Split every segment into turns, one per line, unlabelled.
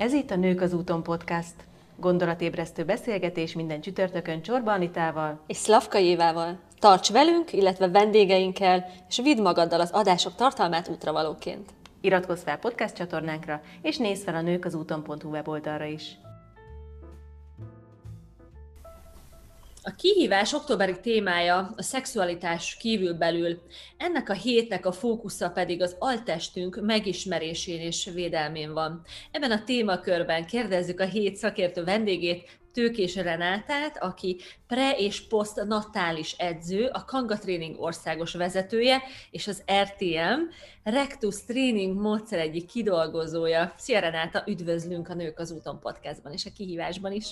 Ez itt a Nők az úton podcast. Gondolatébresztő beszélgetés minden csütörtökön Csorba Anitával
és Szlavka Évával. Tarts velünk, illetve vendégeinkkel, és vidd magaddal az adások tartalmát útravalóként.
Iratkozz fel podcast csatornánkra, és nézz fel a nők az úton.hu weboldalra is.
A kihívás októberi témája a szexualitás kívülbelül. Ennek a hétnek a fókusza pedig az altestünk megismerésén és védelmén van. Ebben a témakörben kérdezzük a hét szakértő vendégét, Tőkés Renátát, aki pre- és post-natális edző, a Kanga Training országos vezetője, és az RTM Rectus Training módszer egyik kidolgozója. Szia Renáta, üdvözlünk a Nők az úton podcastban és a kihívásban is.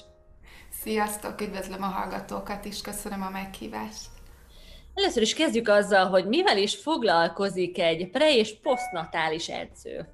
Sziasztok, üdvözlöm a hallgatókat is, köszönöm a meghívást.
Először is kezdjük azzal, hogy mivel is foglalkozik egy pre- és posztnatális edző.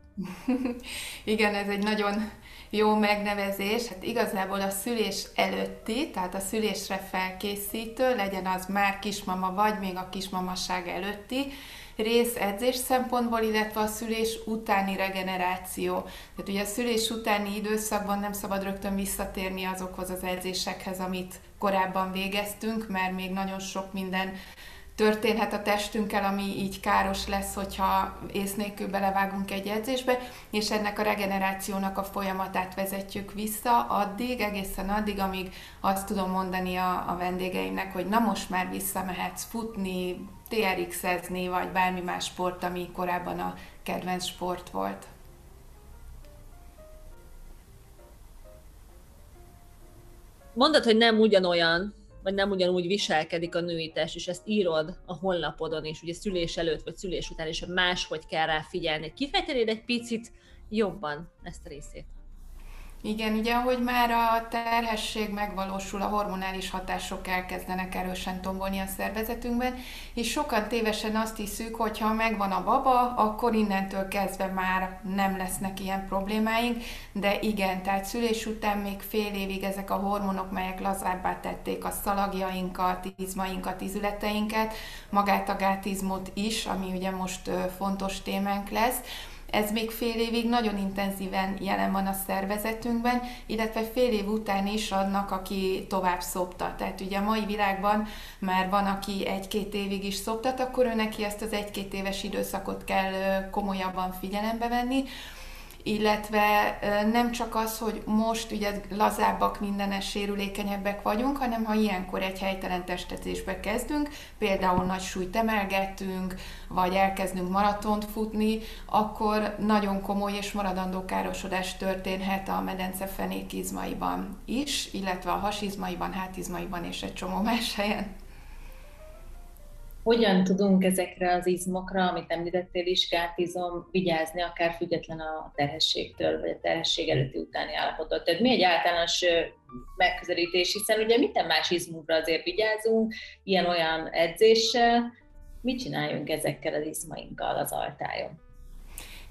Igen, ez egy nagyon jó megnevezés. Hát igazából a szülés előtti, tehát a szülésre felkészítő, legyen az már kismama vagy még a kismamasság előtti, rész edzés szempontból, illetve a szülés utáni regeneráció. Tehát ugye a szülés utáni időszakban nem szabad rögtön visszatérni azokhoz az edzésekhez, amit korábban végeztünk, mert még nagyon sok minden történhet a testünkkel, ami így káros lesz, hogyha ész nélkül belevágunk egy edzésbe, és ennek a regenerációnak a folyamatát vezetjük vissza addig, egészen addig, amíg azt tudom mondani a, a vendégeimnek, hogy na most már visszamehetsz futni, TRX-ezni, vagy bármi más sport, ami korábban a kedvenc sport volt.
Mondod, hogy nem ugyanolyan, vagy nem ugyanúgy viselkedik a női test, és ezt írod a honlapodon is, ugye szülés előtt vagy szülés után is máshogy kell rá figyelni. Kifejtenéd egy picit jobban ezt a részét?
Igen, ugye, ahogy már a terhesség megvalósul, a hormonális hatások elkezdenek erősen tombolni a szervezetünkben, és sokan tévesen azt hiszük, hogy ha megvan a baba, akkor innentől kezdve már nem lesznek ilyen problémáink, de igen, tehát szülés után még fél évig ezek a hormonok, melyek lazábbá tették a szalagjainkat, izmainkat, izületeinket, magát a gátizmot is, ami ugye most fontos témánk lesz, ez még fél évig nagyon intenzíven jelen van a szervezetünkben, illetve fél év után is adnak, aki tovább szoptat. Tehát ugye a mai világban már van, aki egy-két évig is szoptat, akkor ő neki ezt az egy-két éves időszakot kell komolyabban figyelembe venni illetve nem csak az, hogy most ugye lazábbak, mindenes sérülékenyebbek vagyunk, hanem ha ilyenkor egy helytelen testetésbe kezdünk, például nagy súlyt emelgetünk, vagy elkezdünk maratont futni, akkor nagyon komoly és maradandó károsodás történhet a medence fenékizmaiban is, illetve a hasizmaiban, hátizmaiban és egy csomó más helyen
hogyan tudunk ezekre az izmokra, amit említettél is, gátizom, vigyázni, akár független a terhességtől, vagy a terhesség előtti utáni állapottól. Tehát mi egy általános megközelítés, hiszen ugye minden más izmunkra azért vigyázunk, ilyen-olyan edzéssel, mit csináljunk ezekkel az izmainkkal az altájon?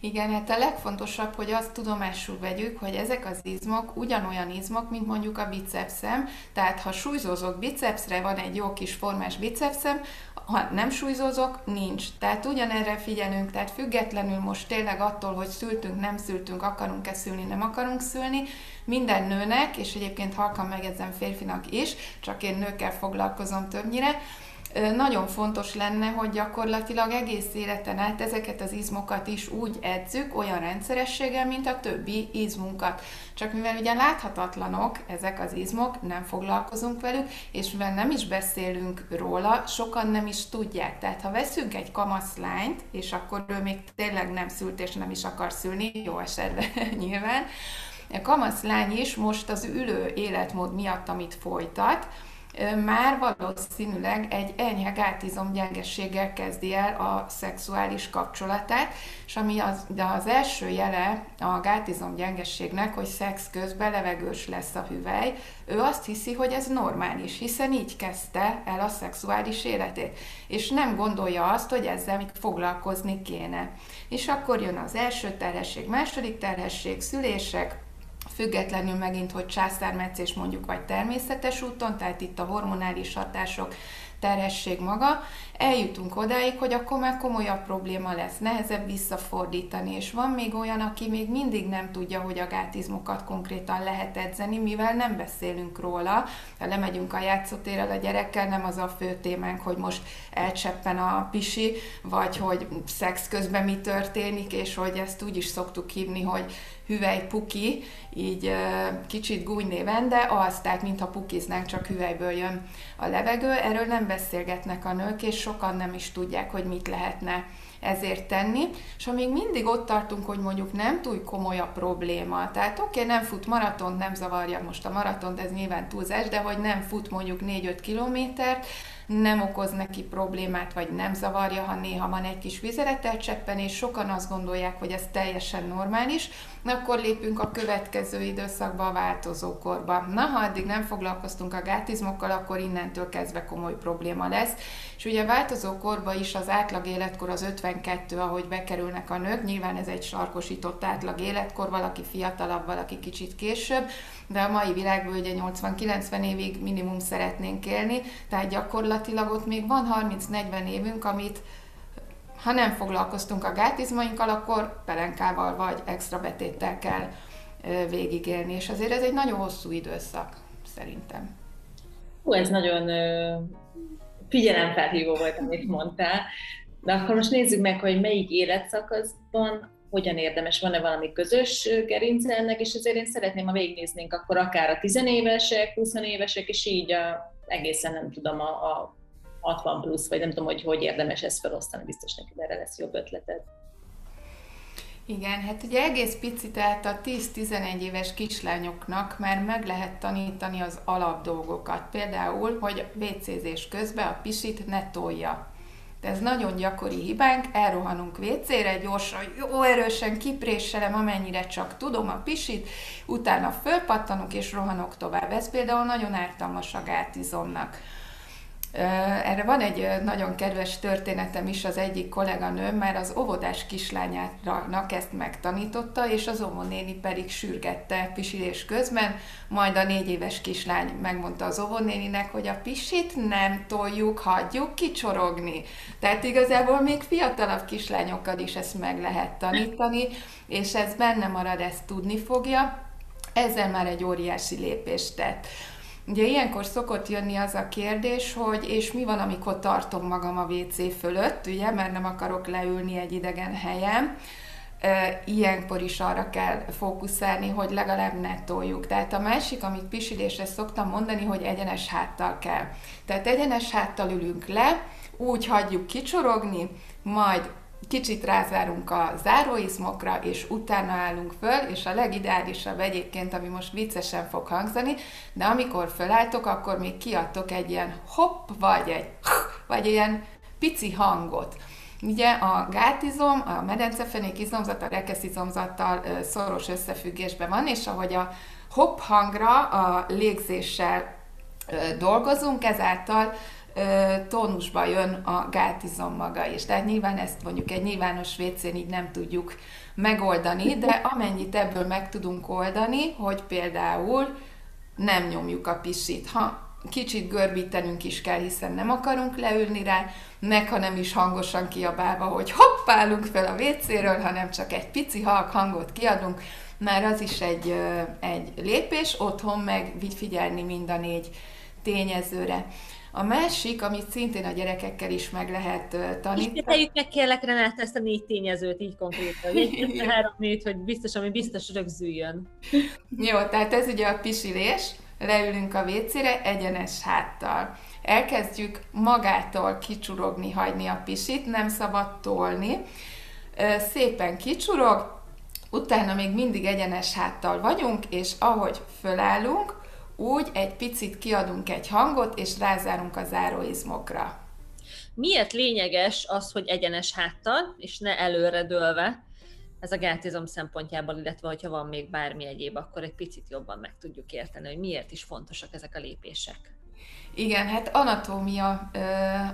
Igen, hát a legfontosabb, hogy azt tudomásul vegyük, hogy ezek az izmok ugyanolyan izmok, mint mondjuk a bicepszem, tehát ha súlyzózok bicepszre, van egy jó kis formás bicepszem, ha nem súlyzózok, nincs. Tehát ugyanerre figyelünk, tehát függetlenül most tényleg attól, hogy szültünk, nem szültünk, akarunk-e szülni, nem akarunk szülni, minden nőnek, és egyébként halkan megjegyzem férfinak is, csak én nőkkel foglalkozom többnyire, nagyon fontos lenne, hogy gyakorlatilag egész életen át ezeket az izmokat is úgy edzük, olyan rendszerességgel, mint a többi izmunkat. Csak mivel ugye láthatatlanok ezek az izmok, nem foglalkozunk velük, és mivel nem is beszélünk róla, sokan nem is tudják. Tehát ha veszünk egy kamaszlányt, és akkor ő még tényleg nem szült, és nem is akar szülni, jó esetben nyilván, a kamaszlány is most az ülő életmód miatt, amit folytat, már valószínűleg egy enyhe gátizom gyengességgel kezdi el a szexuális kapcsolatát, és ami az, de az első jele a gátizom gyengességnek, hogy szex közben levegős lesz a hüvely, ő azt hiszi, hogy ez normális, hiszen így kezdte el a szexuális életét, és nem gondolja azt, hogy ezzel még foglalkozni kéne. És akkor jön az első terhesség, második terhesség, szülések, függetlenül megint, hogy császármetszés mondjuk, vagy természetes úton, tehát itt a hormonális hatások terhesség maga, eljutunk odáig, hogy akkor már komolyabb probléma lesz, nehezebb visszafordítani, és van még olyan, aki még mindig nem tudja, hogy a gátizmokat konkrétan lehet edzeni, mivel nem beszélünk róla. Ha lemegyünk a játszótérrel a gyerekkel, nem az a fő témánk, hogy most elcseppen a pisi, vagy hogy szex közben mi történik, és hogy ezt úgy is szoktuk hívni, hogy hüvely puki, így kicsit gúny néven, de az, tehát mintha pukiznánk, csak hüvelyből jön a levegő. Erről nem beszélgetnek a nők, és sokan nem is tudják, hogy mit lehetne ezért tenni, és amíg mindig ott tartunk, hogy mondjuk nem túl komoly a probléma, tehát oké, okay, nem fut maratont, nem zavarja most a maratont, ez nyilván túlzás, de hogy nem fut mondjuk 4-5 kilométert, nem okoz neki problémát, vagy nem zavarja, ha néha van egy kis cseppen, és sokan azt gondolják, hogy ez teljesen normális, akkor lépünk a következő időszakba, a változókorba. Na, ha addig nem foglalkoztunk a gátizmokkal, akkor innentől kezdve komoly probléma lesz. És ugye a változókorba is az átlag életkor az 52, ahogy bekerülnek a nők, nyilván ez egy sarkosított átlag életkor, valaki fiatalabb, valaki kicsit később, de a mai világban ugye 80-90 évig minimum szeretnénk élni, tehát gyakorlatilag ott még van 30-40 évünk, amit ha nem foglalkoztunk a gátizmainkkal, akkor pelenkával vagy extra betéttel kell végigélni, és azért ez egy nagyon hosszú időszak, szerintem.
Hú, ez nagyon figyelemfelhívó volt, amit mondtál. De akkor most nézzük meg, hogy melyik életszakaszban hogyan érdemes, van-e valami közös gerince ennek, és ezért én szeretném, ha végignéznénk akkor akár a tizenévesek, 20 évesek, és így a, egészen nem tudom, a, a 60 plusz, vagy nem tudom, hogy hogy érdemes ezt felosztani, biztos neked erre lesz jobb ötleted.
Igen, hát ugye egész pici, tehát a 10-11 éves kislányoknak már meg lehet tanítani az alapdolgokat. Például, hogy WC-zés közben a pisit ne tolja. De ez nagyon gyakori hibánk, elrohanunk WC-re, gyorsan, jó erősen kipréselem, amennyire csak tudom a pisit, utána fölpattanok és rohanok tovább. Ez például nagyon ártalmas a gátizomnak. Erre van egy nagyon kedves történetem is, az egyik kolléganőm már az óvodás kislányának ezt megtanította, és az óvonéni pedig sürgette pisilés közben, majd a négy éves kislány megmondta az óvonéninek, hogy a pisit nem toljuk, hagyjuk kicsorogni. Tehát igazából még fiatalabb kislányokkal is ezt meg lehet tanítani, és ez benne marad, ezt tudni fogja. Ezzel már egy óriási lépést tett. Ugye ilyenkor szokott jönni az a kérdés, hogy és mi van, amikor tartom magam a WC fölött, ugye, mert nem akarok leülni egy idegen helyen. Ilyenkor is arra kell fókuszálni, hogy legalább ne toljuk. Tehát a másik, amit pisilésre szoktam mondani, hogy egyenes háttal kell. Tehát egyenes háttal ülünk le, úgy hagyjuk kicsorogni, majd kicsit rázárunk a záróizmokra, és utána állunk föl, és a legideálisabb egyébként, ami most viccesen fog hangzani, de amikor fölálltok, akkor még kiadtok egy ilyen hopp, vagy egy vagy ilyen pici hangot. Ugye a gátizom, a medencefenék izomzat a rekeszizomzattal szoros összefüggésben van, és ahogy a hopp hangra a légzéssel dolgozunk, ezáltal tónusba jön a gátizom maga is. Tehát nyilván ezt mondjuk egy nyilvános vécén így nem tudjuk megoldani, de amennyit ebből meg tudunk oldani, hogy például nem nyomjuk a pisit. Ha kicsit görbítenünk is kell, hiszen nem akarunk leülni rá, meg ha nem is hangosan kiabálva, hogy hoppálunk fel a vécéről, hanem csak egy pici halk hangot kiadunk, már az is egy, egy lépés, otthon meg figyelni mind a négy tényezőre. A másik, amit szintén a gyerekekkel is meg lehet tanítani.
Ismételjük meg kérlek Renát ezt a négy tényezőt így konkrétan. Egy, három négy, hogy biztos, ami biztos rögzüljön.
Jó, tehát ez ugye a pisilés, leülünk a vécére egyenes háttal. Elkezdjük magától kicsurogni, hagyni a pisit, nem szabad tolni. Szépen kicsurog, utána még mindig egyenes háttal vagyunk, és ahogy fölállunk, úgy egy picit kiadunk egy hangot, és rázárunk a záróizmokra.
Miért lényeges az, hogy egyenes háttal, és ne előre dőlve, ez a gátizom szempontjából, illetve hogyha van még bármi egyéb, akkor egy picit jobban meg tudjuk érteni, hogy miért is fontosak ezek a lépések.
Igen, hát anatómia,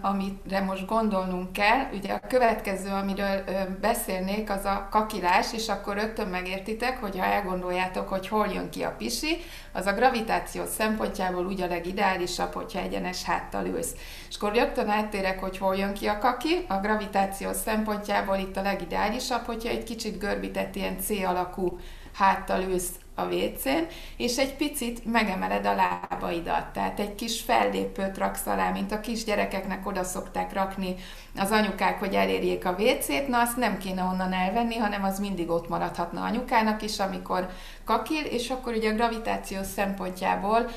amire most gondolnunk kell. Ugye a következő, amiről beszélnék, az a kakilás, és akkor rögtön megértitek, hogyha elgondoljátok, hogy hol jön ki a pisi, az a gravitáció szempontjából úgy a legideálisabb, hogyha egyenes háttal ülsz. És akkor rögtön áttérek, hogy hol jön ki a kaki. A gravitáció szempontjából itt a legideálisabb, hogyha egy kicsit görbített ilyen C alakú háttal ülsz a WC-n, és egy picit megemeled a lábaidat, tehát egy kis fellépőt raksz alá, mint a kisgyerekeknek oda szokták rakni az anyukák, hogy elérjék a WC-t, na azt nem kéne onnan elvenni, hanem az mindig ott maradhatna anyukának is, amikor kakil, és akkor ugye a gravitáció szempontjából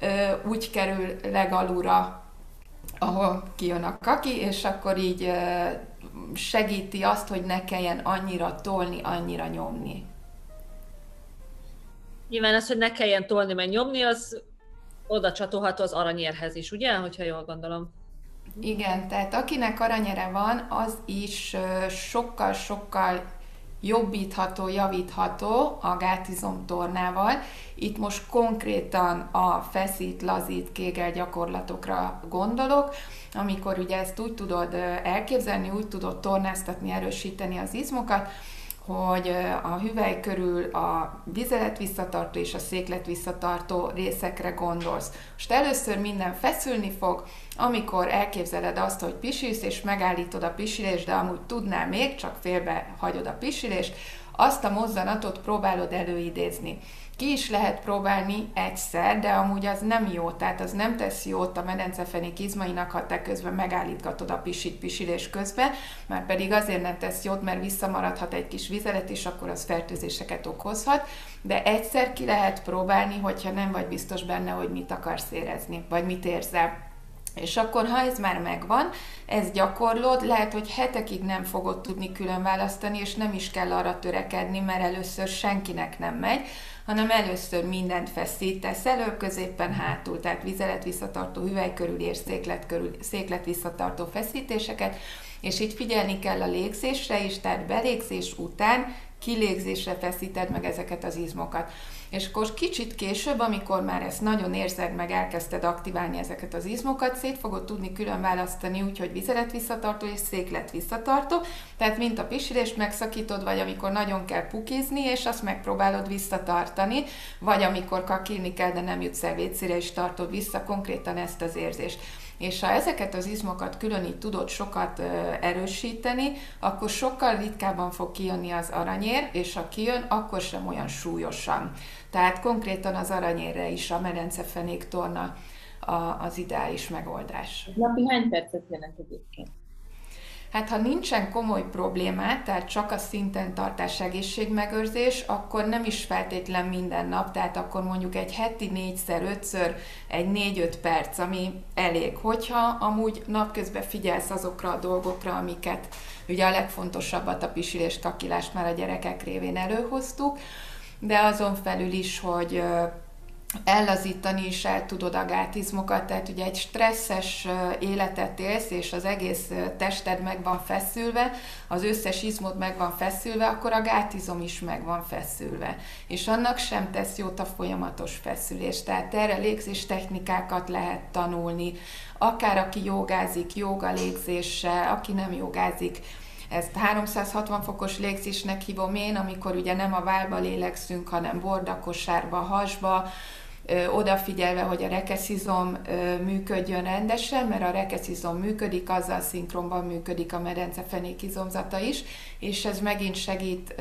ö, úgy kerül legalúra, ahol kijön a kaki, és akkor így ö, segíti azt, hogy ne kelljen annyira tolni, annyira nyomni.
Nyilván az, hogy ne kelljen tolni, meg nyomni, az oda csatolható az aranyérhez is, ugye? Hogyha jól gondolom.
Igen, tehát akinek aranyere van, az is sokkal-sokkal jobbítható, javítható a gátizom tornával. Itt most konkrétan a feszít, lazít, kégel gyakorlatokra gondolok, amikor ugye ezt úgy tudod elképzelni, úgy tudod tornáztatni, erősíteni az izmokat, hogy a hüvely körül a vizelet visszatartó és a széklet visszatartó részekre gondolsz. Most először minden feszülni fog, amikor elképzeled azt, hogy pisilsz, és megállítod a pisilést, de amúgy tudnál még, csak félbe hagyod a pisilést, azt a mozzanatot próbálod előidézni. Ki is lehet próbálni egyszer, de amúgy az nem jó, tehát az nem tesz jót a medencefenék izmainak, ha te közben megállítgatod a pisit pisilés közben, már pedig azért nem tesz jót, mert visszamaradhat egy kis vizelet, és akkor az fertőzéseket okozhat, de egyszer ki lehet próbálni, hogyha nem vagy biztos benne, hogy mit akarsz érezni, vagy mit érzel. És akkor, ha ez már megvan, ez gyakorlod, lehet, hogy hetekig nem fogod tudni külön választani, és nem is kell arra törekedni, mert először senkinek nem megy, hanem először mindent feszítesz elő, középen hátul, tehát vizelet visszatartó, hüvely körül és széklet, körül, széklet visszatartó feszítéseket, és itt figyelni kell a légzésre is, tehát belégzés után kilégzésre feszíted meg ezeket az izmokat. És akkor kicsit később, amikor már ezt nagyon érzed, meg elkezdted aktiválni ezeket az izmokat, szét fogod tudni külön választani úgy, hogy vizelet visszatartó és széklet visszatartó. Tehát mint a pisilést megszakítod, vagy amikor nagyon kell pukizni, és azt megpróbálod visszatartani, vagy amikor kakilni kell, de nem jutsz el vécére, és tartod vissza konkrétan ezt az érzést. És ha ezeket az izmokat külön így tudod sokat erősíteni, akkor sokkal ritkábban fog kijönni az aranyér, és ha kijön, akkor sem olyan súlyosan. Tehát konkrétan az aranyérre is a medencefenék torna az ideális megoldás.
Napi hány percet jelent egyébként?
Hát ha nincsen komoly problémát, tehát csak a szinten tartás egészségmegőrzés, akkor nem is feltétlen minden nap, tehát akkor mondjuk egy heti négyszer, ötször, egy négy-öt perc, ami elég. Hogyha amúgy napközben figyelsz azokra a dolgokra, amiket ugye a legfontosabbat, a pisilést, kakilást már a gyerekek révén előhoztuk, de azon felül is, hogy ellazítani is el tudod a gátizmokat, tehát ugye egy stresszes életet élsz, és az egész tested meg van feszülve, az összes izmod meg van feszülve, akkor a gátizom is meg van feszülve. És annak sem tesz jót a folyamatos feszülés. Tehát erre légzés technikákat lehet tanulni, akár aki jogázik, joga légzéssel, aki nem jogázik, ezt 360 fokos légzésnek hívom én, amikor ugye nem a válba lélegzünk, hanem bordakosárba, hasba, odafigyelve, hogy a rekeszizom működjön rendesen, mert a rekeszizom működik, azzal szinkronban működik a medencefenék izomzata is, és ez megint segít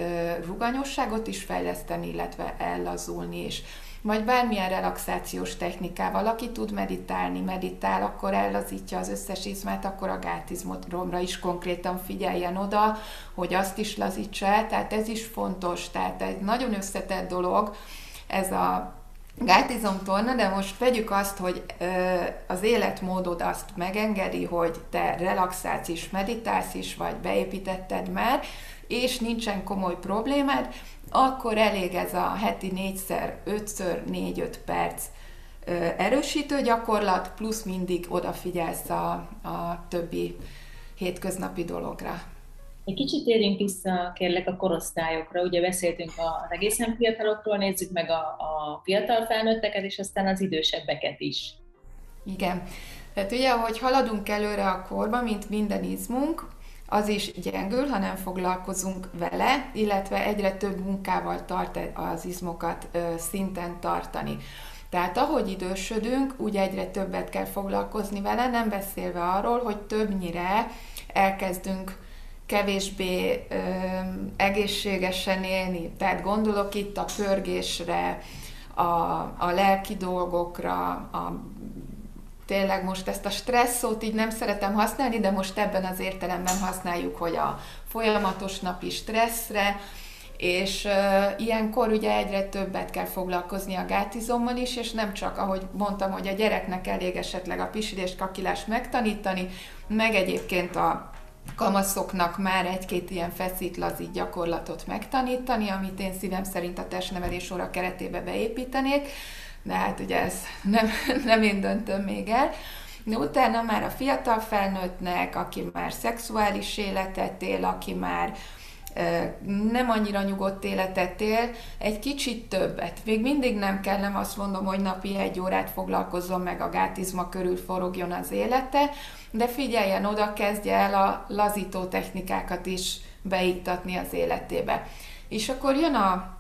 ruganyosságot is fejleszteni, illetve ellazulni is vagy bármilyen relaxációs technikával, aki tud meditálni, meditál, akkor ellazítja az összes izmát, akkor a gátizmotromra is konkrétan figyeljen oda, hogy azt is lazítsa el, tehát ez is fontos, tehát egy nagyon összetett dolog, ez a gátizomtorna, de most vegyük azt, hogy az életmódod azt megengedi, hogy te relaxálsz is, meditálsz is, vagy beépítetted már, és nincsen komoly problémád, akkor elég ez a heti négyszer, ötször, négy-öt perc erősítő gyakorlat, plusz mindig odafigyelsz a, a többi hétköznapi dologra.
Egy kicsit térjünk vissza, kérlek, a korosztályokra. Ugye beszéltünk az egészen fiatalokról, nézzük meg a, a fiatal felnőtteket, és aztán az idősebbeket is.
Igen. Tehát ugye, ahogy haladunk előre a korba, mint minden izmunk, az is gyengül, ha nem foglalkozunk vele, illetve egyre több munkával tart az izmokat szinten tartani. Tehát ahogy idősödünk, úgy egyre többet kell foglalkozni vele, nem beszélve arról, hogy többnyire elkezdünk kevésbé ö, egészségesen élni. Tehát gondolok itt a pörgésre, a, a lelki dolgokra, a tényleg most ezt a stressz szót így nem szeretem használni, de most ebben az értelemben használjuk, hogy a folyamatos napi stresszre, és uh, ilyenkor ugye egyre többet kell foglalkozni a gátizommal is, és nem csak, ahogy mondtam, hogy a gyereknek elég esetleg a pisilést, kakilást megtanítani, meg egyébként a kamaszoknak már egy-két ilyen feszít-lazít gyakorlatot megtanítani, amit én szívem szerint a testnevelés óra keretébe beépítenék, de hát ugye ez nem, nem én döntöm még el. De utána már a fiatal felnőttnek, aki már szexuális életet él, aki már nem annyira nyugodt életet él, egy kicsit többet. Még mindig nem kell, nem azt mondom, hogy napi egy órát foglalkozzon meg a gátizma körül forogjon az élete, de figyeljen oda, kezdje el a lazító technikákat is beiktatni az életébe. És akkor jön a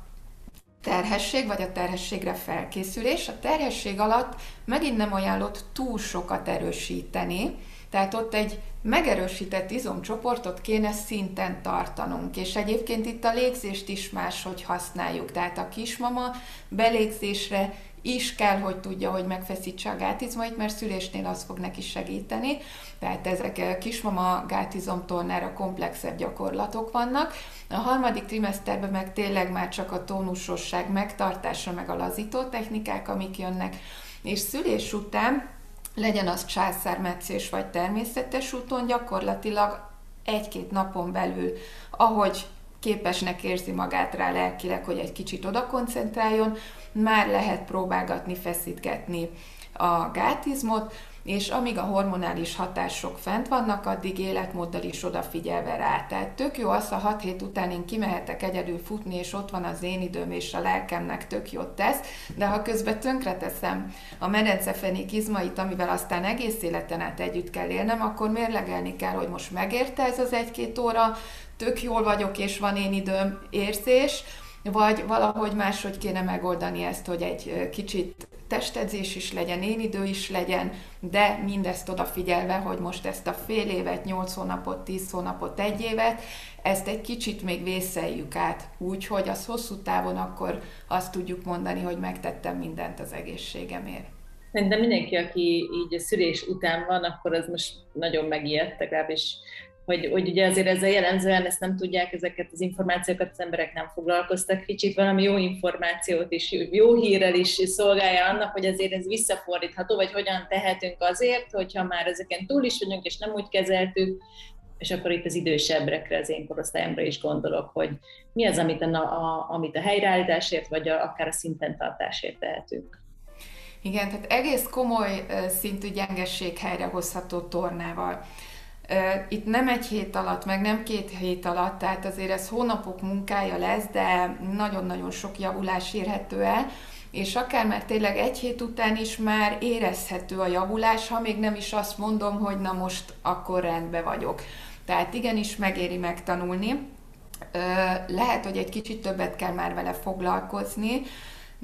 terhesség, vagy a terhességre felkészülés. A terhesség alatt megint nem ajánlott túl sokat erősíteni, tehát ott egy megerősített izomcsoportot kéne szinten tartanunk, és egyébként itt a légzést is máshogy használjuk. Tehát a kismama belégzésre is kell, hogy tudja, hogy megfeszítse a gátizmait, mert szülésnél az fog neki segíteni. Tehát ezek kismama gátizomtornára komplexebb gyakorlatok vannak. A harmadik trimeszterben meg tényleg már csak a tónusosság megtartása, meg a lazító technikák, amik jönnek. És szülés után legyen az császármetszés vagy természetes úton, gyakorlatilag egy-két napon belül, ahogy képesnek érzi magát rá lelkileg, hogy egy kicsit oda koncentráljon, már lehet próbálgatni, feszítgetni a gátizmot, és amíg a hormonális hatások fent vannak, addig életmóddal is odafigyelve rá. Tehát tök jó az, ha 6 hét után én kimehetek egyedül futni, és ott van az én időm, és a lelkemnek tök jót tesz, de ha közben tönkreteszem a medencefenék izmait, amivel aztán egész életen át együtt kell élnem, akkor mérlegelni kell, hogy most megérte ez az egy-két óra, tök jól vagyok, és van én időm érzés, vagy valahogy máshogy kéne megoldani ezt, hogy egy kicsit testedzés is legyen, én idő is legyen, de mindezt odafigyelve, hogy most ezt a fél évet, 8 hónapot, 10 hónapot, egy évet, ezt egy kicsit még vészeljük át, úgy, hogy az hosszú távon akkor azt tudjuk mondani, hogy megtettem mindent az egészségemért.
Szerintem mindenki, aki így a szülés után van, akkor az most nagyon megijedt, legalábbis hogy, hogy ugye azért ezzel jellemzően ezt nem tudják, ezeket az információkat az emberek nem foglalkoztak. Kicsit valami jó információt is, jó hírrel is szolgálja annak, hogy azért ez visszafordítható, vagy hogyan tehetünk azért, hogyha már ezeken túl is vagyunk, és nem úgy kezeltük, és akkor itt az idősebbekre, az én korosztályomra is gondolok, hogy mi az, amit a, a, amit a helyreállításért, vagy a, akár a szinten tartásért tehetünk.
Igen, tehát egész komoly szintű gyengesség helyrehozható tornával. Itt nem egy hét alatt, meg nem két hét alatt, tehát azért ez hónapok munkája lesz, de nagyon-nagyon sok javulás érhető el, és akár már tényleg egy hét után is már érezhető a javulás, ha még nem is azt mondom, hogy na most akkor rendben vagyok. Tehát igenis megéri megtanulni. Lehet, hogy egy kicsit többet kell már vele foglalkozni,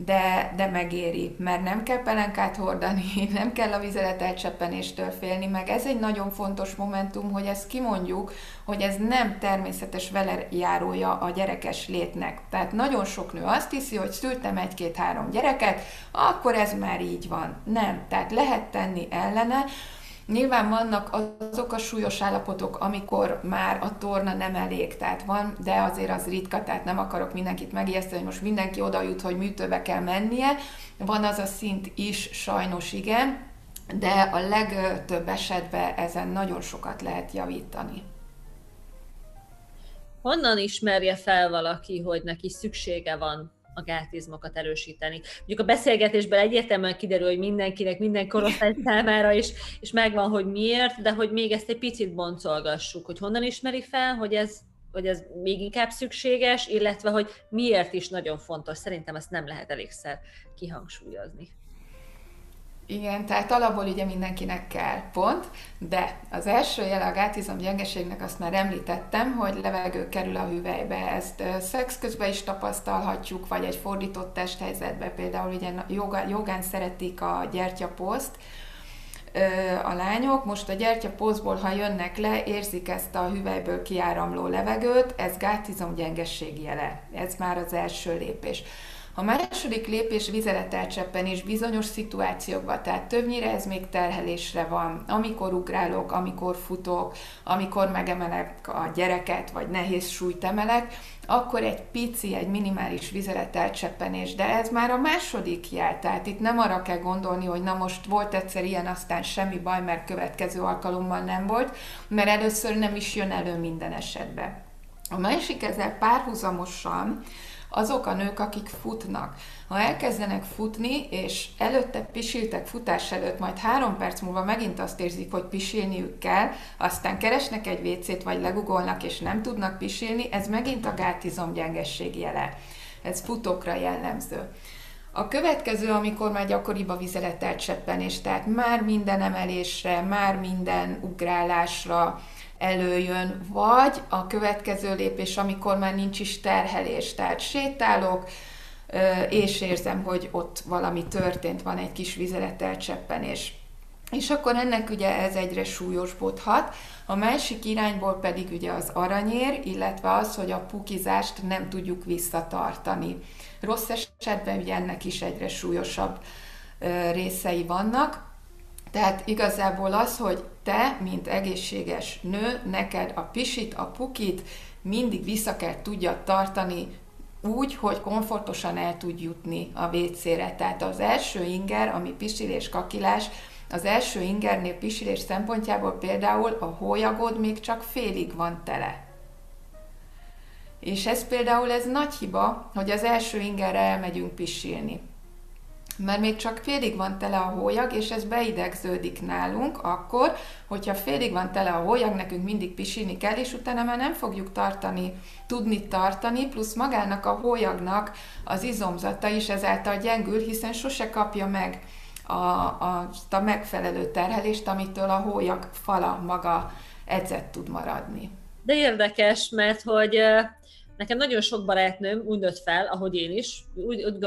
de, de megéri, mert nem kell pelenkát hordani, nem kell a vizelet elcseppenéstől félni, meg ez egy nagyon fontos momentum, hogy ezt kimondjuk, hogy ez nem természetes velejárója a gyerekes létnek. Tehát nagyon sok nő azt hiszi, hogy szültem egy-két-három gyereket, akkor ez már így van. Nem, tehát lehet tenni ellene, Nyilván vannak azok a súlyos állapotok, amikor már a torna nem elég, tehát van, de azért az ritka, tehát nem akarok mindenkit megijeszteni, hogy most mindenki oda jut, hogy műtőbe kell mennie. Van az a szint is, sajnos igen, de a legtöbb esetben ezen nagyon sokat lehet javítani.
Honnan ismerje fel valaki, hogy neki szüksége van a gátizmokat erősíteni. Mondjuk a beszélgetésben egyértelműen kiderül, hogy mindenkinek, minden korosztály számára is, és megvan, hogy miért, de hogy még ezt egy picit boncolgassuk, hogy honnan ismeri fel, hogy ez, hogy ez még inkább szükséges, illetve hogy miért is nagyon fontos. Szerintem ezt nem lehet elégszer kihangsúlyozni.
Igen, tehát alapból ugye mindenkinek kell, pont, de az első jele a gátizom gyengeségnek azt már említettem, hogy levegő kerül a hüvelybe. Ezt szex közben is tapasztalhatjuk, vagy egy fordított testhelyzetben, például ugye joga, jogán szeretik a gyertyapószt, a lányok. Most a gyertyapózból, ha jönnek le, érzik ezt a hüvelyből kiáramló levegőt, ez gátizom gyengességi jele. Ez már az első lépés. A második lépés vizeletelcseppen bizonyos szituációkban, tehát többnyire ez még terhelésre van, amikor ugrálok, amikor futok, amikor megemelek a gyereket, vagy nehéz súlyt emelek, akkor egy pici, egy minimális vizeletelcseppenés, de ez már a második jel, tehát itt nem arra kell gondolni, hogy na most volt egyszer ilyen, aztán semmi baj, mert következő alkalommal nem volt, mert először nem is jön elő minden esetben. A másik ezzel párhuzamosan, azok a nők, akik futnak. Ha elkezdenek futni, és előtte pisiltek futás előtt, majd három perc múlva megint azt érzik, hogy pisilniük kell, aztán keresnek egy vécét, vagy legugolnak, és nem tudnak pisilni, ez megint a gátizom gyengesség jele. Ez futókra jellemző. A következő, amikor már gyakoribb a vizeletelcseppenés, tehát már minden emelésre, már minden ugrálásra, előjön, vagy a következő lépés, amikor már nincs is terhelés, tehát sétálok, és érzem, hogy ott valami történt, van egy kis vizeletelcseppenés. És akkor ennek ugye ez egyre súlyosbodhat. A másik irányból pedig ugye az aranyér, illetve az, hogy a pukizást nem tudjuk visszatartani. Rossz esetben ugye ennek is egyre súlyosabb részei vannak. Tehát igazából az, hogy te, mint egészséges nő, neked a pisit, a pukit mindig vissza kell tudja tartani úgy, hogy komfortosan el tud jutni a WC-re. Tehát az első inger, ami pisilés, kakilás, az első ingernél pisilés szempontjából például a hólyagod még csak félig van tele. És ez például ez nagy hiba, hogy az első ingerre elmegyünk pisilni mert még csak félig van tele a hólyag, és ez beidegződik nálunk, akkor, hogyha félig van tele a hólyag, nekünk mindig pisilni kell, és utána már nem fogjuk tartani, tudni tartani, plusz magának a hólyagnak az izomzata is ezáltal gyengül, hiszen sose kapja meg a, a, a megfelelő terhelést, amitől a hólyag fala maga edzett tud maradni.
De érdekes, mert hogy nekem nagyon sok barátnőm úgy nőtt fel, ahogy én is, úgy, úgy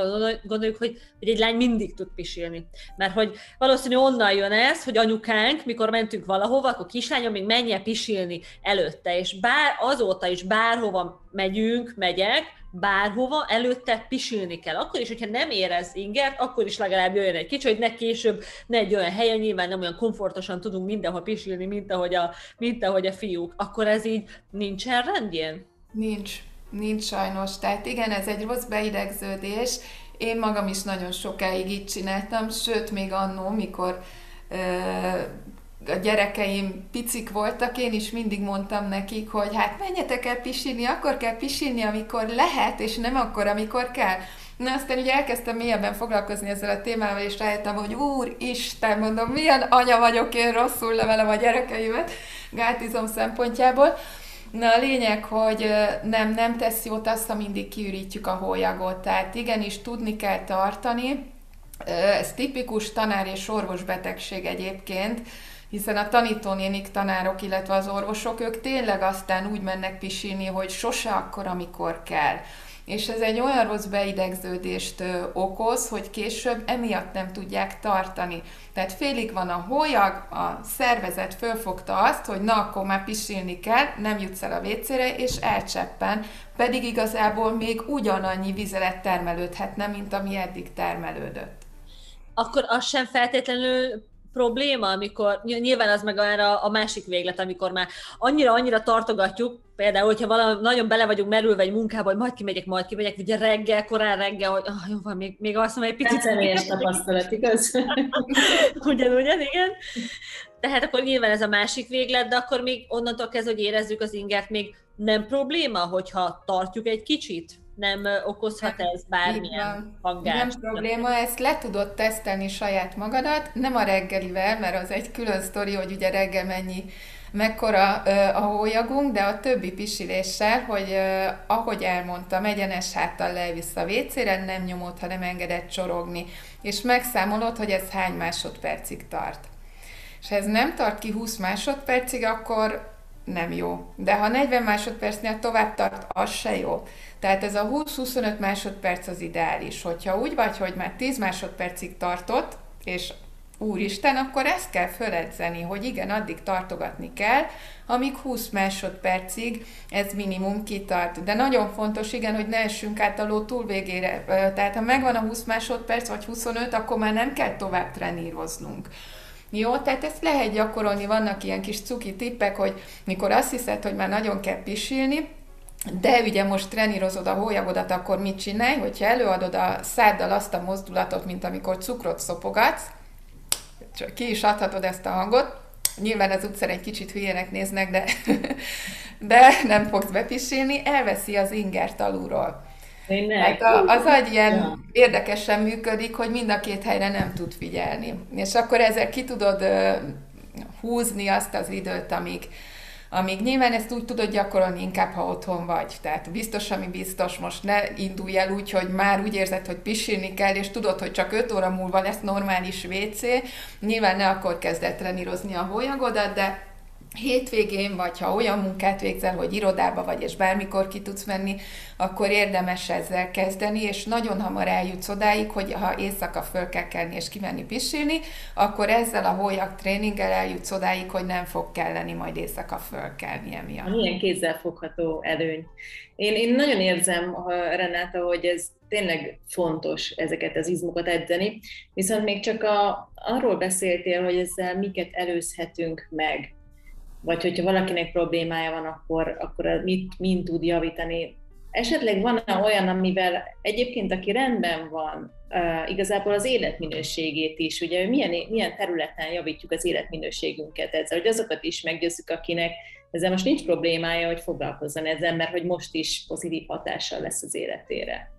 gondoljuk, hogy, hogy egy lány mindig tud pisilni. Mert hogy valószínű onnan jön ez, hogy anyukánk, mikor mentünk valahova, akkor kislányom még menjen pisilni előtte, és bár azóta is bárhova megyünk, megyek, bárhova, előtte pisilni kell. Akkor is, hogyha nem érez ingert, akkor is legalább jöjjön egy kicsi, hogy ne később, ne egy olyan helyen, nyilván nem olyan komfortosan tudunk mindenhol pisilni, mint ahogy a, mint ahogy a fiúk. Akkor ez így nincsen rendjén?
Nincs. Nincs sajnos. Tehát igen, ez egy rossz beidegződés. Én magam is nagyon sokáig így csináltam, sőt, még annó, mikor ö, a gyerekeim picik voltak, én is mindig mondtam nekik, hogy hát menjetek el pisilni, akkor kell pisilni, amikor lehet, és nem akkor, amikor kell. Na aztán ugye elkezdtem mélyebben foglalkozni ezzel a témával, és rájöttem, hogy úr Isten, mondom, milyen anya vagyok én, rosszul levelem a gyerekeimet gátizom szempontjából. Na a lényeg, hogy nem, nem tesz jót azt, ha mindig kiürítjük a hólyagot. Tehát igenis tudni kell tartani. Ez tipikus tanár és orvos betegség egyébként, hiszen a tanítónénik, tanárok, illetve az orvosok, ők tényleg aztán úgy mennek pisilni, hogy sose akkor, amikor kell és ez egy olyan rossz beidegződést okoz, hogy később emiatt nem tudják tartani. Tehát félig van a hólyag, a szervezet fölfogta azt, hogy na, akkor már pisilni kell, nem jutsz el a vécére, és elcseppen, pedig igazából még ugyanannyi vizelet termelődhetne, mint ami eddig termelődött.
Akkor az sem feltétlenül probléma, amikor nyilván az meg arra a másik véglet, amikor már annyira-annyira tartogatjuk, például, hogyha valami nagyon bele vagyunk merülve egy munkába, hogy majd kimegyek, majd kimegyek, ugye reggel, korán reggel, hogy ah, jó van, még, még azt mondom, egy picit
személyes tapasztalat, igaz?
ugyan, ugyan, igen. Tehát akkor nyilván ez a másik véglet, de akkor még onnantól kezdve, hogy érezzük az ingert, még nem probléma, hogyha tartjuk egy kicsit? Nem okozhat ez bármilyen hangást.
Nem probléma, ezt le tudod tesztelni saját magadat, nem a reggelivel, mert az egy külön sztori, hogy ugye reggel mennyi mekkora a hólyagunk, de a többi pisiléssel, hogy ahogy elmondtam, egyenes háttal levisz a vécére, nem nyomod, ha nem engedett csorogni, és megszámolod, hogy ez hány másodpercig tart. És ha ez nem tart ki 20 másodpercig, akkor nem jó. De ha 40 másodpercnél tovább tart, az se jó. Tehát ez a 20-25 másodperc az ideális. Hogyha úgy vagy, hogy már 10 másodpercig tartott, és úristen, akkor ezt kell föledzeni, hogy igen, addig tartogatni kell, amíg 20 másodpercig ez minimum kitart. De nagyon fontos, igen, hogy ne essünk át a ló túl végére. Tehát ha megvan a 20 másodperc, vagy 25, akkor már nem kell tovább treníroznunk. Jó, tehát ezt lehet gyakorolni, vannak ilyen kis cuki tippek, hogy mikor azt hiszed, hogy már nagyon kell pisilni, de ugye most trenírozod a hólyagodat, akkor mit csinálj? Hogyha előadod a száddal azt a mozdulatot, mint amikor cukrot szopogatsz, csak ki is adhatod ezt a hangot, nyilván az utcán egy kicsit hülyének néznek, de, de nem fogsz bepisilni, elveszi az ingert alulról. Hát a, az agy ilyen érdekesen működik, hogy mind a két helyre nem tud figyelni. És akkor ezzel ki tudod húzni azt az időt, amíg, amíg nyilván ezt úgy tudod gyakorolni inkább, ha otthon vagy. Tehát biztos, ami biztos, most ne indulj el úgy, hogy már úgy érzed, hogy pisilni kell, és tudod, hogy csak 5 óra múlva lesz normális WC. Nyilván ne akkor kezd el trenírozni a hólyagodat, de hétvégén, vagy ha olyan munkát végzel, hogy irodába vagy, és bármikor ki tudsz menni, akkor érdemes ezzel kezdeni, és nagyon hamar eljutsz odáig, hogy ha éjszaka föl kell kelni és kimenni pisilni, akkor ezzel a hólyag tréninggel eljutsz odáig, hogy nem fog kelleni majd éjszaka fölkelni emiatt.
Milyen kézzelfogható előny. Én, én nagyon érzem, Renáta, hogy ez tényleg fontos ezeket az izmokat edzeni, viszont még csak a, arról beszéltél, hogy ezzel miket előzhetünk meg vagy hogyha valakinek problémája van, akkor, akkor mit, mind tud javítani. Esetleg van olyan, amivel egyébként, aki rendben van, igazából az életminőségét is, ugye milyen, milyen területen javítjuk az életminőségünket ezzel, hogy azokat is meggyőzzük, akinek ezzel most nincs problémája, hogy foglalkozzon ezzel, mert hogy most is pozitív hatással lesz az életére.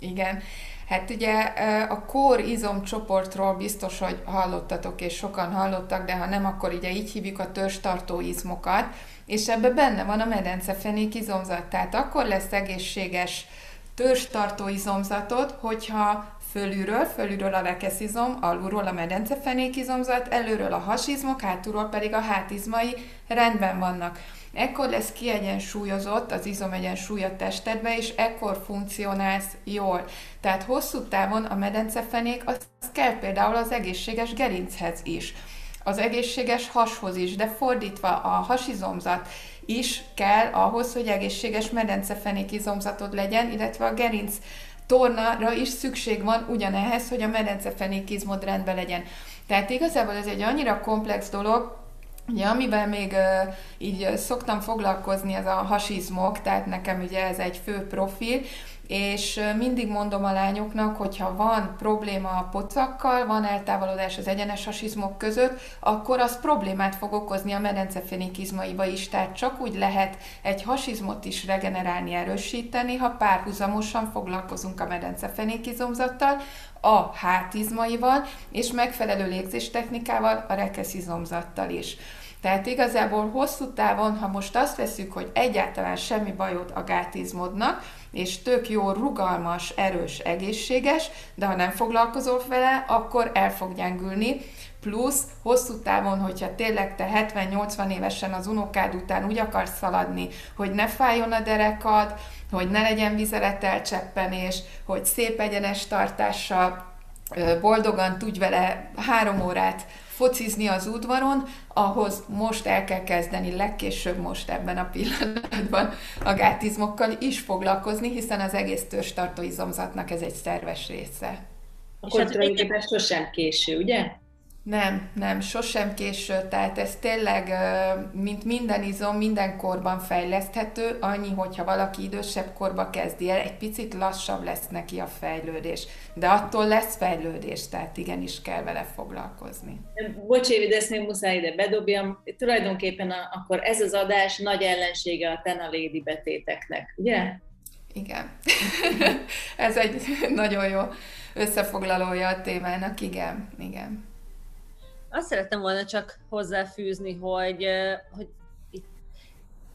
Igen. Hát ugye a kór izomcsoportról biztos, hogy hallottatok, és sokan hallottak, de ha nem, akkor ugye így hívjuk a törzstartó izmokat, és ebben benne van a medencefenék izomzat. Tehát akkor lesz egészséges törzstartó izomzatod, hogyha fölülről, fölülről a rekeszizom, alulról a medencefenék izomzat, előről a hasizmok, hátulról pedig a hátizmai rendben vannak. Ekkor lesz kiegyensúlyozott az izomegyensúly a testedbe, és ekkor funkcionálsz jól. Tehát hosszú távon a medencefenék az kell például az egészséges gerinchez is az egészséges hashoz is, de fordítva a hasizomzat is kell ahhoz, hogy egészséges medencefenék izomzatod legyen, illetve a gerinc tornára is szükség van ugyanehhez, hogy a medencefenék izmod rendben legyen. Tehát igazából ez egy annyira komplex dolog, Ugye, amivel még uh, így szoktam foglalkozni, ez a hasizmok, tehát nekem ugye ez egy fő profil, és mindig mondom a lányoknak, hogyha van probléma a pocakkal, van eltávolodás az egyenes hasizmok között, akkor az problémát fog okozni a medencefénikizmaiba is. Tehát csak úgy lehet egy hasizmot is regenerálni, erősíteni, ha párhuzamosan foglalkozunk a medencefénikizomzattal, a hátizmaival, és megfelelő légzéstechnikával, a rekeszizomzattal is. Tehát igazából hosszú távon, ha most azt veszük, hogy egyáltalán semmi bajod a gátizmodnak, és tök jó, rugalmas, erős, egészséges, de ha nem foglalkozol vele, akkor el fog gyengülni. Plusz hosszú távon, hogyha tényleg te 70-80 évesen az unokád után úgy akarsz szaladni, hogy ne fájjon a derekad, hogy ne legyen vizeletelcseppenés, hogy szép egyenes tartással boldogan tudj vele három órát focizni az udvaron, ahhoz most el kell kezdeni, legkésőbb most ebben a pillanatban a gátizmokkal is foglalkozni, hiszen az egész törzstartó izomzatnak ez egy szerves része.
Akkor hát tulajdonképpen sosem késő, ugye?
Nem, nem, sosem késő, tehát ez tényleg, mint minden izom, minden korban fejleszthető, annyi, hogyha valaki idősebb korba kezdi el, egy picit lassabb lesz neki a fejlődés, de attól lesz fejlődés, tehát igenis kell vele foglalkozni.
Bocs, Évi, de ezt még muszáj ide bedobjam. Tulajdonképpen a, akkor ez az adás nagy ellensége a tenalédi betéteknek, ugye?
Igen. ez egy nagyon jó összefoglalója a témának, igen, igen.
Azt szerettem volna csak hozzáfűzni, hogy, hogy itt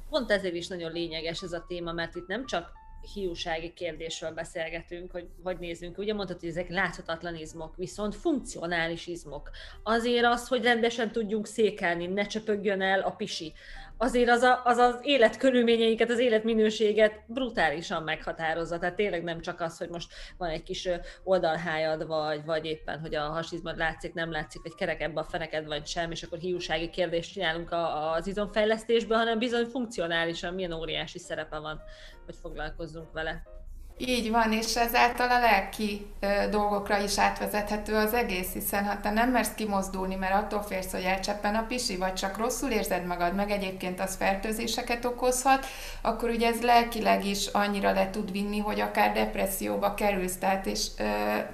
pont ezért is nagyon lényeges ez a téma, mert itt nem csak hiúsági kérdésről beszélgetünk, hogy hogy nézzünk. Ugye mondtad, hogy ezek láthatatlan izmok, viszont funkcionális izmok. Azért az, hogy rendesen tudjunk székelni, ne csöpögjön el a pisi azért az, a, az az életkörülményeiket, az életminőséget brutálisan meghatározza. Tehát tényleg nem csak az, hogy most van egy kis oldalhájad, vagy, vagy éppen, hogy a hasizmad látszik, nem látszik, vagy kerek ebbe a feneked, vagy sem, és akkor hiúsági kérdést csinálunk a, az izomfejlesztésben, hanem bizony funkcionálisan milyen óriási szerepe van, hogy foglalkozzunk vele.
Így van, és ezáltal a lelki dolgokra is átvezethető az egész, hiszen ha te nem mersz kimozdulni, mert attól félsz, hogy elcseppen a pisi, vagy csak rosszul érzed magad, meg egyébként az fertőzéseket okozhat, akkor ugye ez lelkileg is annyira le tud vinni, hogy akár depresszióba kerülsz, tehát és ö,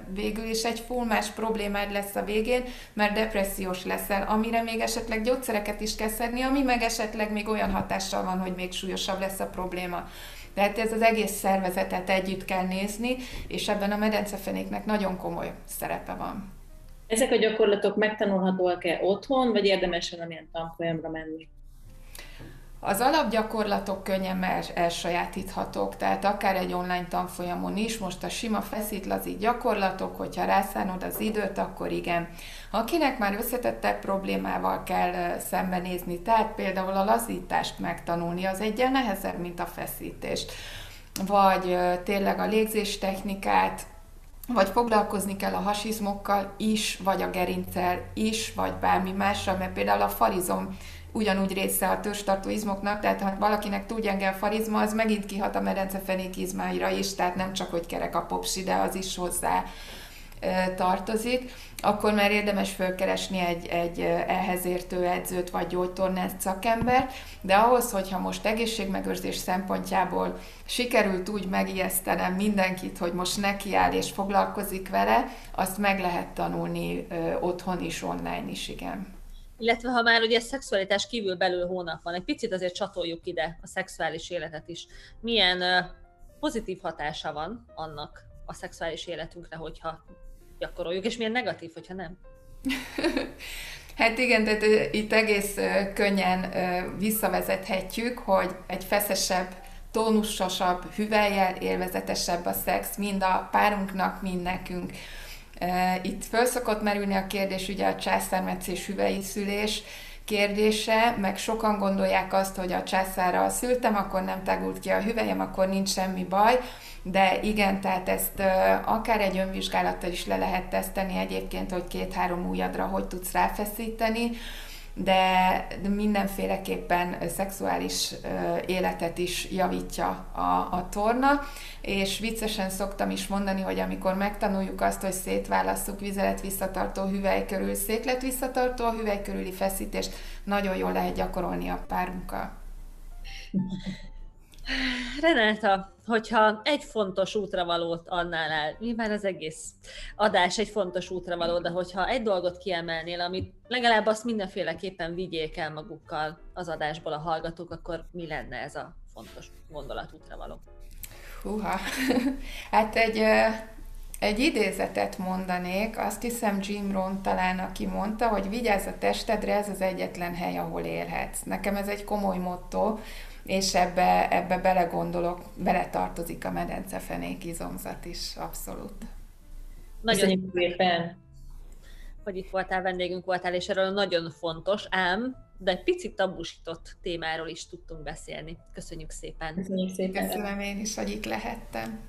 végül is egy full más problémád lesz a végén, mert depressziós leszel, amire még esetleg gyógyszereket is kell szedni, ami meg esetleg még olyan hatással van, hogy még súlyosabb lesz a probléma. Tehát ez az egész szervezetet együtt kell nézni, és ebben a medencefenéknek nagyon komoly szerepe van.
Ezek a gyakorlatok megtanulhatóak-e otthon, vagy érdemes valamilyen tanfolyamra menni?
Az alapgyakorlatok könnyen elsajátíthatók, tehát akár egy online tanfolyamon is, most a sima feszítlazi gyakorlatok, hogyha rászánod az időt, akkor igen. Akinek már összetettebb problémával kell szembenézni, tehát például a lazítást megtanulni, az egyen nehezebb, mint a feszítést. Vagy tényleg a légzés technikát, vagy foglalkozni kell a hasizmokkal is, vagy a gerincsel is, vagy bármi mással, mert például a farizom ugyanúgy része a törzstartó izmoknak, tehát ha valakinek túl gyenge a farizma, az megint kihat a medencefenék izmáira is, tehát nem csak, hogy kerek a popsi, de az is hozzá tartozik, akkor már érdemes fölkeresni egy, egy ehhez értő edzőt vagy gyógytornász szakember, de ahhoz, hogyha most egészségmegőrzés szempontjából sikerült úgy megijesztenem mindenkit, hogy most nekiáll és foglalkozik vele, azt meg lehet tanulni otthon is, online is, igen.
Illetve ha már ugye szexualitás kívül belül hónap van, egy picit azért csatoljuk ide a szexuális életet is. Milyen pozitív hatása van annak a szexuális életünkre, hogyha gyakoroljuk, és milyen negatív, hogyha nem?
Hát igen, tehát itt egész könnyen visszavezethetjük, hogy egy feszesebb, tónusosabb, hüvelyel élvezetesebb a szex, mind a párunknak, mind nekünk. Itt föl szokott merülni a kérdés, ugye a császármetszés hüvei szülés kérdése, meg sokan gondolják azt, hogy a császára szültem, akkor nem tágult ki a hüvelyem, akkor nincs semmi baj, de igen, tehát ezt akár egy önvizsgálattal is le lehet teszteni egyébként, hogy két-három ujjadra hogy tudsz ráfeszíteni, de mindenféleképpen szexuális életet is javítja a, a torna, és viccesen szoktam is mondani, hogy amikor megtanuljuk azt, hogy szétválasszuk vizelet visszatartó hüvely körül, széklet visszatartó a hüvely körüli feszítést, nagyon jól lehet gyakorolni a párunkkal.
Renáta, hogyha egy fontos útravalót annál el, nyilván az egész adás egy fontos útravaló, de hogyha egy dolgot kiemelnél, amit legalább azt mindenféleképpen vigyék el magukkal az adásból a hallgatók, akkor mi lenne ez a fontos gondolat útravaló?
Húha, hát egy, egy idézetet mondanék, azt hiszem Jim Rohn talán, aki mondta, hogy vigyázz a testedre, ez az egyetlen hely, ahol élhetsz. Nekem ez egy komoly motto, és ebbe, ebbe belegondolok, beletartozik a medencefenék izomzat is, abszolút.
Nagyon szépen, hogy itt voltál, vendégünk voltál, és erről nagyon fontos, ám, de egy picit tabusított témáról is tudtunk beszélni. Köszönjük szépen!
Köszönjük szépen! Köszönöm én is, hogy itt lehettem.